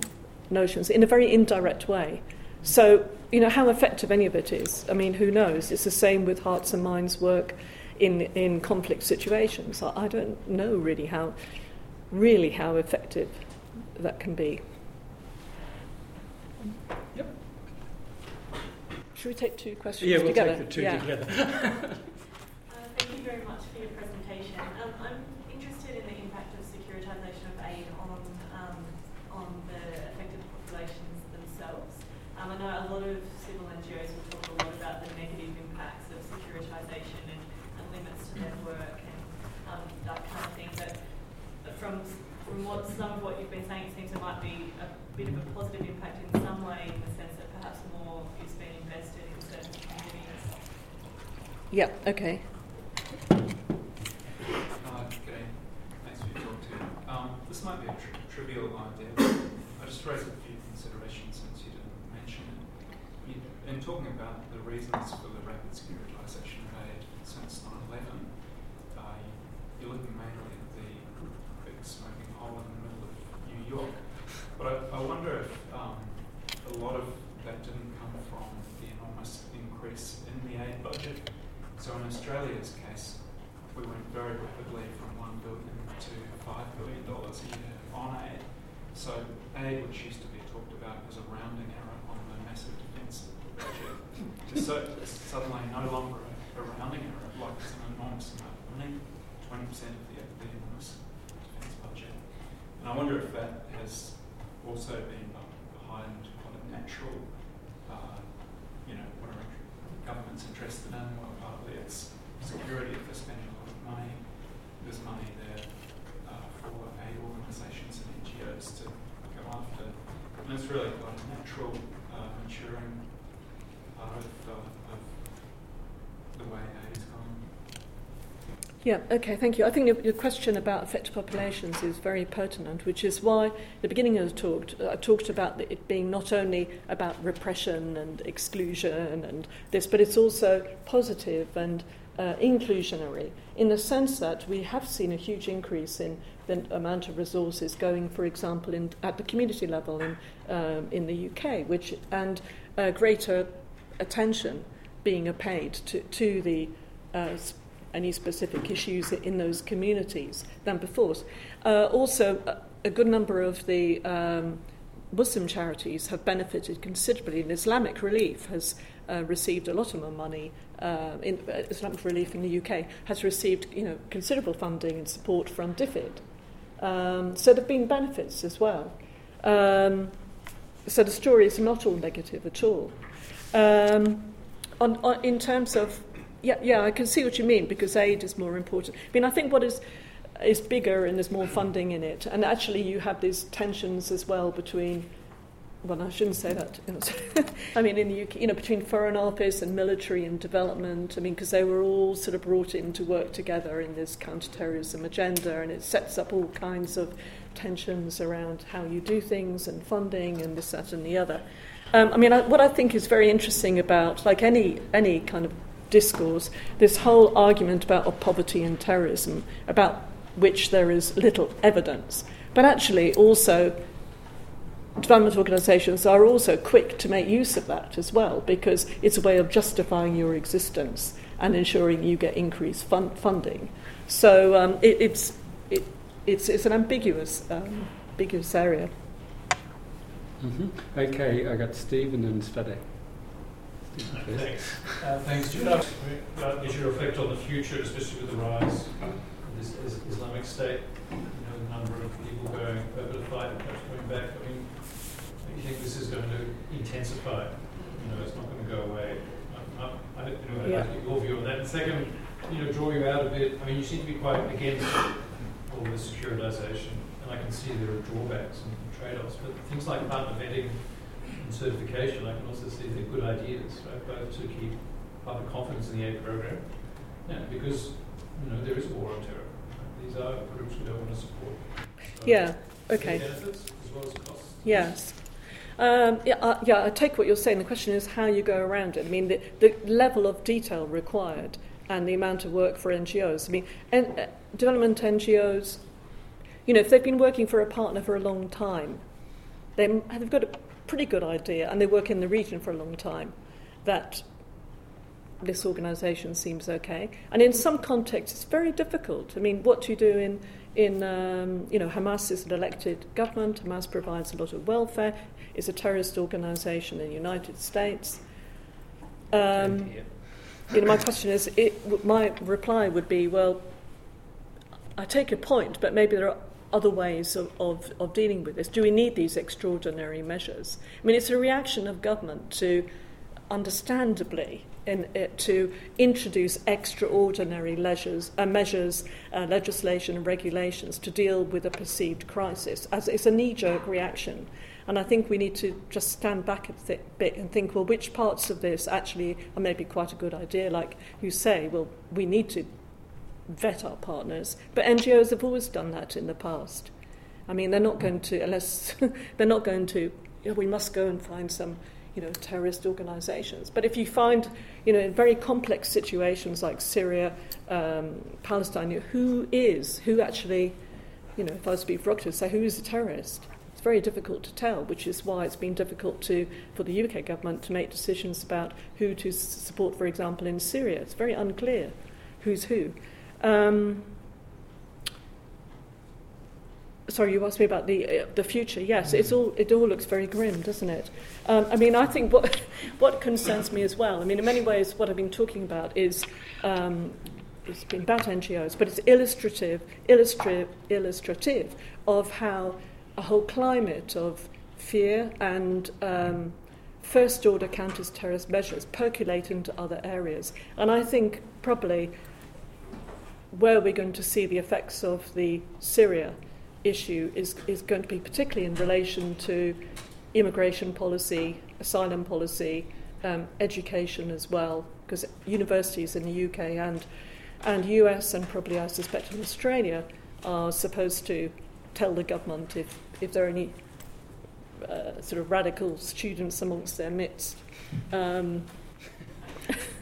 notions in a very indirect way. So, you know, how effective any of it is, I mean, who knows? It's the same with hearts and minds work in, in conflict situations. I, I don't know really how, really how effective that can be. Yep. Should we take two questions Yeah, we'll together? take the two Yeah. together. (laughs) (laughs) Uh, Thank you very much for your presentation. Um, I'm interested in the impact of securitisation of aid on, um, on the affected populations themselves. Um, I know a lot of civil NGOs will talk a lot about the negative impacts of securitisation and, and limits to their work and um, that kind of thing. But, but from, from what some of what you've been saying, it seems there might be a bit of a positive impact in some way in the sense that perhaps more is being invested in certain communities. Yeah, okay. Uh, Thanks for your talk too. Um, this might be a tri- trivial idea, but I just raise a few considerations since you didn't mention it. You, in talking about the reasons for the rapid securitisation aid since 9/11, uh, you're looking mainly at the big smoking hole in the middle of New York. But I, I wonder if um, a lot of that didn't come from the enormous increase in the aid budget. So in Australia's case, we went very rapidly from one billion to five billion dollars a year on aid. So aid, which used to be talked about as a rounding error on the massive defence budget, is so is suddenly no longer a, a rounding error. Like it's an enormous amount of money, twenty percent of the, the enormous defence budget. And I wonder if that has also been behind quite a natural, uh, you know, what are governments interested in? Well, partly it's security if they're spending a lot of money. There's money there uh, for aid organisations and NGOs to go after. And it's really quite a natural, uh, maturing part of, uh, of the way aid is going. Yeah, okay, thank you. I think your, your question about affected populations is very pertinent, which is why at the beginning of the talk, uh, I talked about it being not only about repression and exclusion and this, but it's also positive and uh, inclusionary in the sense that we have seen a huge increase in the amount of resources going, for example, in, at the community level in, um, in the UK, which, and uh, greater attention being paid to, to the uh, any specific issues in those communities than before. Uh, also, a, good number of the um, Muslim charities have benefited considerably, and Islamic Relief has uh, received a lot of money. Uh, in, uh, Islamic Relief in the UK has received, you know, considerable funding and support from DFID. Um, so there have been benefits as well. Um, so the story is not all negative at all. Um, on, on, in terms of yeah, yeah, I can see what you mean because aid is more important. I mean, I think what is is bigger and there's more funding in it, and actually you have these tensions as well between. Well, I shouldn't say that. (laughs) I mean, in the UK, you know, between Foreign Office and military and development. I mean, because they were all sort of brought in to work together in this counterterrorism agenda, and it sets up all kinds of tensions around how you do things and funding and this, that, and the other. Um, I mean, I, what I think is very interesting about, like any any kind of discourse, this whole argument about poverty and terrorism, about which there is little evidence. But actually, also, development organisations are also quick to make use of that as well, because it's a way of justifying your existence and ensuring you get increased fun- funding. So um, it, it's, it, it's, it's an ambiguous, um, ambiguous area. Mm-hmm. Okay, I got Steve and Svete. Thanks. Uh, thanks. Do you know uh, as you reflect on the future, especially with the rise of this is- Islamic State, you know, the number of people going over the fight and perhaps going back, I mean, do you think this is going to intensify? You know, it's not going to go away. I, I, I don't know, I'd like to get your view on that. And second, you know, draw you out a bit, I mean, you seem to be quite against all this securitization, and I can see there are drawbacks and trade-offs, but things like partner vetting and certification, I can also see they're good ideas, right? Both to keep public confidence in the aid program, yeah, because you know there is war on terror. These are groups we don't want to support. So Yeah, okay. Benefits as well as costs. Yes. Um, yeah, uh, yeah, I take what you're saying. The question is how you go around it. I mean, the, the level of detail required and the amount of work for NGOs. I mean, and, uh, development NGOs, you know, if they've been working for a partner for a long time, they, they've got a pretty good idea, and they work in the region for a long time, that this organisation seems okay. And in some contexts, it's very difficult. I mean, what do you do in in um, you know Hamas is an elected government. Hamas provides a lot of welfare. Is a terrorist organisation in the United States. Um, you know, my question is, it, my reply would be, well, I take your point, but maybe there are other ways of, of, of dealing with this. Do we need these extraordinary measures? I mean, it's a reaction of government to, understandably, in it to introduce extraordinary leisures, uh, measures, uh, legislation, and regulations to deal with a perceived crisis. As it's a knee-jerk reaction, and I think we need to just stand back a th- bit and think, well, which parts of this actually are maybe quite a good idea? Like you say, well, we need to vet our partners, but NGOs have always done that in the past. I mean, they're not going to, unless (laughs) they're not going to, you know, we must go and find some you know, terrorist organizations. But if you find, you know, in very complex situations like Syria, um, Palestine, who is, who actually, you know, if I was to be provocative, say who is a terrorist? It's very difficult to tell, which is why it's been difficult to, for the UK government to make decisions about who to support, for example, in Syria. It's very unclear who's who. Um, sorry, you asked me about the uh, the future. Yes, it's all it all looks very grim, doesn't it? Um, I mean, I think what (laughs) what concerns me as well. I mean, in many ways, what I've been talking about is. Um, it's been about NGOs, but it's illustrative, illustrative, illustrative of how a whole climate of fear and um, first order counter terrorist measures percolate into other areas. And I think probably where we're going to see the effects of the Syria issue is, is going to be particularly in relation to immigration policy, asylum policy, um, education as well, because universities in the UK and, and US and probably I suspect in Australia are supposed to tell the government if, if there are any uh, sort of radical students amongst their midst. Um, (laughs)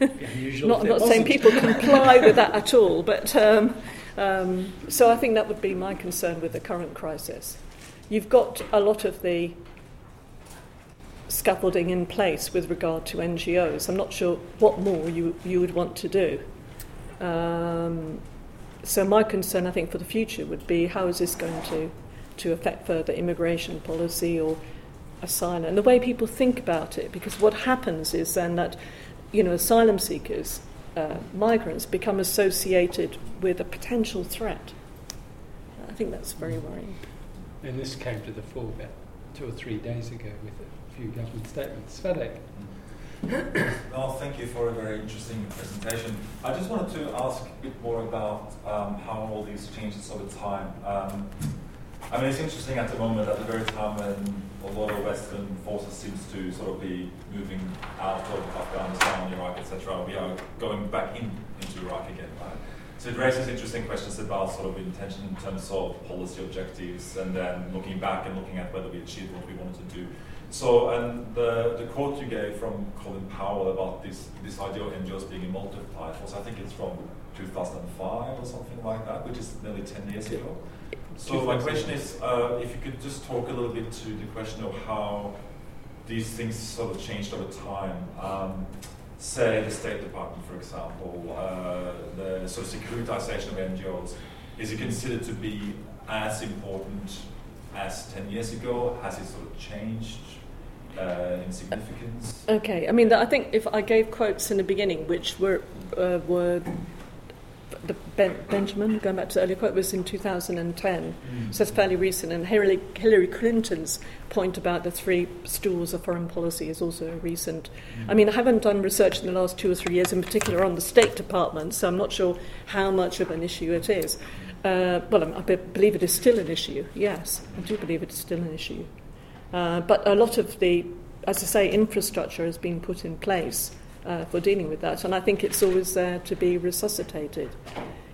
not, not saying people comply with that at all, but um, um, so I think that would be my concern with the current crisis. You've got a lot of the scaffolding in place with regard to NGOs. I'm not sure what more you, you would want to do. Um, so my concern, I think, for the future would be how is this going to, to affect further immigration policy or asylum and the way people think about it. Because what happens is then that, you know, asylum seekers uh, migrants become associated with a potential threat. I think that's very worrying. And this came to the fore about two or three days ago with a few government statements. Svedek. (coughs) well, thank you for a very interesting presentation. I just wanted to ask a bit more about um, how all these changes over time. Um, I mean, it's interesting at the moment, at the very time when a lot of Western forces seems to sort of be moving out of Afghanistan, Iraq, etc. We are going back in into Iraq again, right? So it raises interesting questions about sort of intention in terms of policy objectives, and then looking back and looking at whether we achieved what we wanted to do. So, and the, the quote you gave from Colin Powell about this this idea of NGOs being a multiplier force, I think it's from 2005 or something like that, which is nearly 10 years ago. So my question is, uh, if you could just talk a little bit to the question of how these things sort of changed over time. Um, say the State Department, for example, uh, the sort of securitization of NGOs, is it considered to be as important as 10 years ago? Has it sort of changed? Uh, in significance? Okay, I mean, I think if I gave quotes in the beginning, which were uh, were the ben, Benjamin, going back to the earlier quote, was in 2010, mm. so it's fairly recent. And Hillary, Hillary, Clinton's point about the three stools of foreign policy is also recent. Mm. I mean, I haven't done research in the last two or three years, in particular on the State Department, so I'm not sure how much of an issue it is. Uh, well, I believe it is still an issue, yes, I do believe it is still an issue. Uh, but a lot of the, as I say, infrastructure has been put in place uh, for dealing with that. And I think it's always there to be resuscitated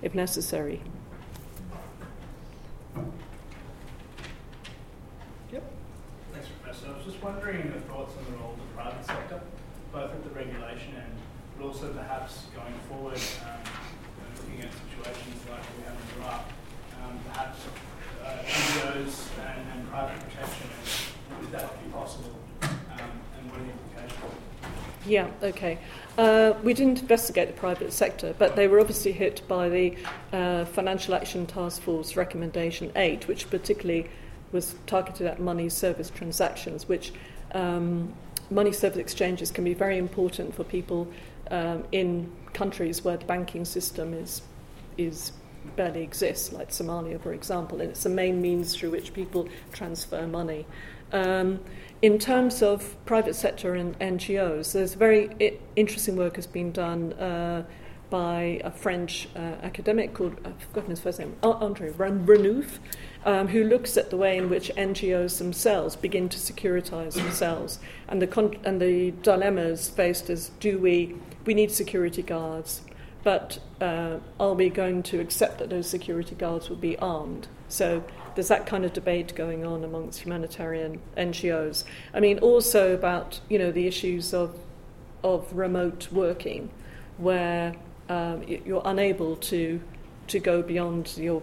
if necessary. Yep. Thanks, Professor. I was just wondering your thoughts on the role of the private sector, both at the regulation end, but also perhaps going forward, um, looking at situations like we have in Iraq, um, perhaps uh, NGOs and, and private protection, would that be possible? Yeah, okay. Uh, we didn't investigate the private sector, but they were obviously hit by the uh, Financial Action Task Force Recommendation 8, which particularly was targeted at money service transactions, which um, money service exchanges can be very important for people um, in countries where the banking system is, is barely exists, like Somalia, for example, and it's the main means through which people transfer money. Um, in terms of private sector and NGOs, there's very interesting work has been done uh, by a French uh, academic called, I've forgotten his first name, Andre Renouf, um, who looks at the way in which NGOs themselves begin to securitize themselves and the, con- and the dilemmas faced as do we, we need security guards, but uh, are we going to accept that those security guards will be armed? So there's that kind of debate going on amongst humanitarian NGOs. I mean, also about you know the issues of of remote working, where um, you're unable to to go beyond your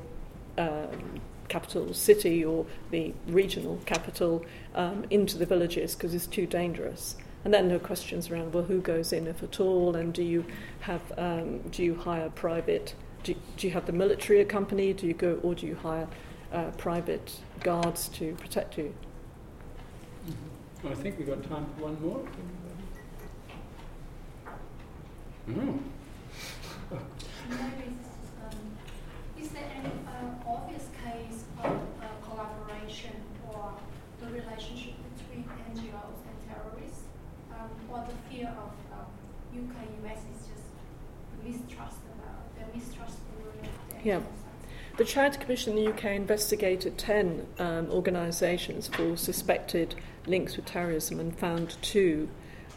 um, capital city or the regional capital um, into the villages because it's too dangerous. And then there are questions around well, who goes in if at all, and do you have um, do you hire private? Do, do you have the military accompany? Do you go or do you hire uh, private guards to protect you? I think we've got time for one more. Mm. Is there any uh, obvious case of uh, collaboration or the relationship between NGOs and terrorists, um, or the fear of um, UK US is just mistrust about the mistrust for the Yeah. The Charity Commission in the UK investigated 10 um, organisations for suspected links with terrorism and found two.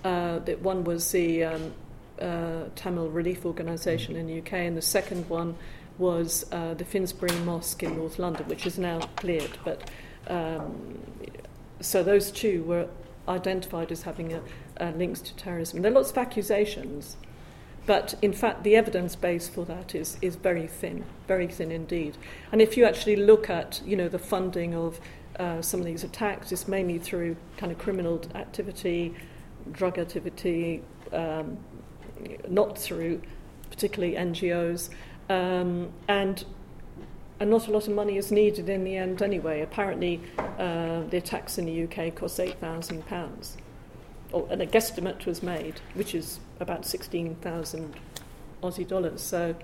Uh, that one was the um, uh, Tamil Relief Organisation in the UK, and the second one was uh, the Finsbury Mosque in North London, which is now cleared. But um, so those two were identified as having a, a links to terrorism. There are lots of accusations. But in fact, the evidence base for that is, is very thin, very thin indeed. And if you actually look at, you know, the funding of uh, some of these attacks, it's mainly through kind of criminal activity, drug activity, um, not through particularly NGOs, um, and and not a lot of money is needed in the end anyway. Apparently, uh, the attacks in the UK cost eight thousand pounds or, and a guesstimate was made, which is about 16,000 Aussie dollars. So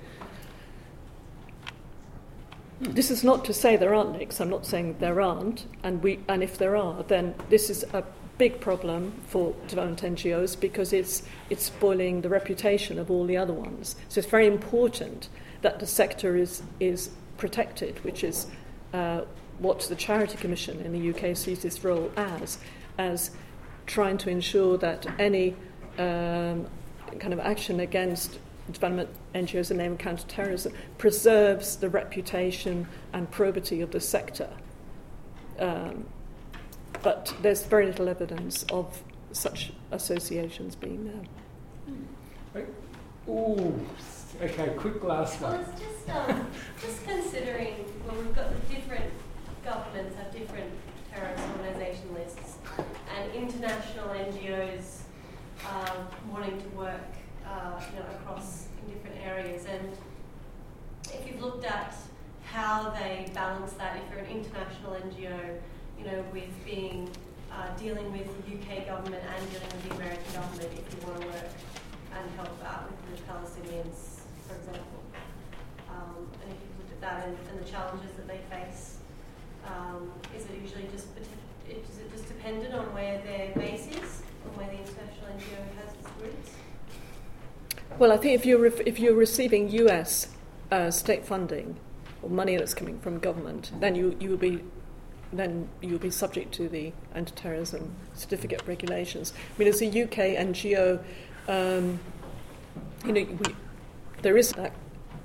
hmm. this is not to say there aren't links. I'm not saying there aren't, and we and if there are, then this is a big problem for development NGOs because it's it's spoiling the reputation of all the other ones. So it's very important that the sector is is protected, which is uh, what the Charity Commission in the UK sees this role as, as trying to ensure that any um, kind of action against development NGOs in the name of counterterrorism preserves the reputation and probity of the sector. Um, but there's very little evidence of such associations being there. Ooh, okay, quick last one. Well, it's just, um, just considering, well, we've got the different governments have different terrorist organisation lists, and international NGOs um, wanting to work uh, you know, across in different areas. And if you've looked at how they balance that, if you're an international NGO, you know, with being uh, dealing with the UK government and dealing with the American government, if you want to work and help out with the Palestinians, for example. Um, and if you've looked at that and, and the challenges that they face, um, is it usually just is it just dependent on where their base is, on where the international NGO has its roots? Well, I think if you're re- if you're receiving U.S. Uh, state funding or money that's coming from government, then you you will be then you'll be subject to the anti-terrorism certificate regulations. I mean, as a UK NGO, um, you know, we, there is that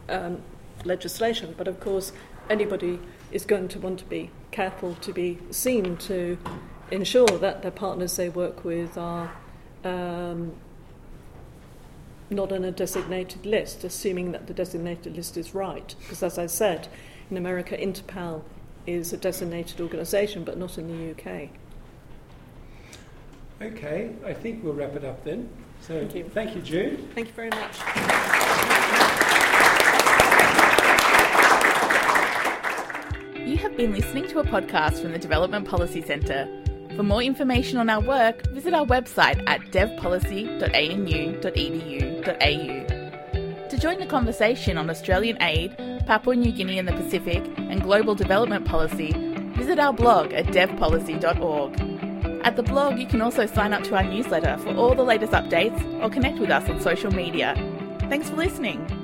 um, legislation, but of course, anybody is going to want to be careful to be seen to ensure that the partners they work with are um, not on a designated list, assuming that the designated list is right. Because, as I said, in America, Interpal is a designated organisation, but not in the UK. Okay, I think we'll wrap it up then. So Thank you. Thank you, Jude. Thank you very much. You have been listening to a podcast from the Development Policy Centre. For more information on our work, visit our website at devpolicy.anu.edu.au. To join the conversation on Australian aid, Papua New Guinea and the Pacific, and global development policy, visit our blog at devpolicy.org. At the blog, you can also sign up to our newsletter for all the latest updates or connect with us on social media. Thanks for listening.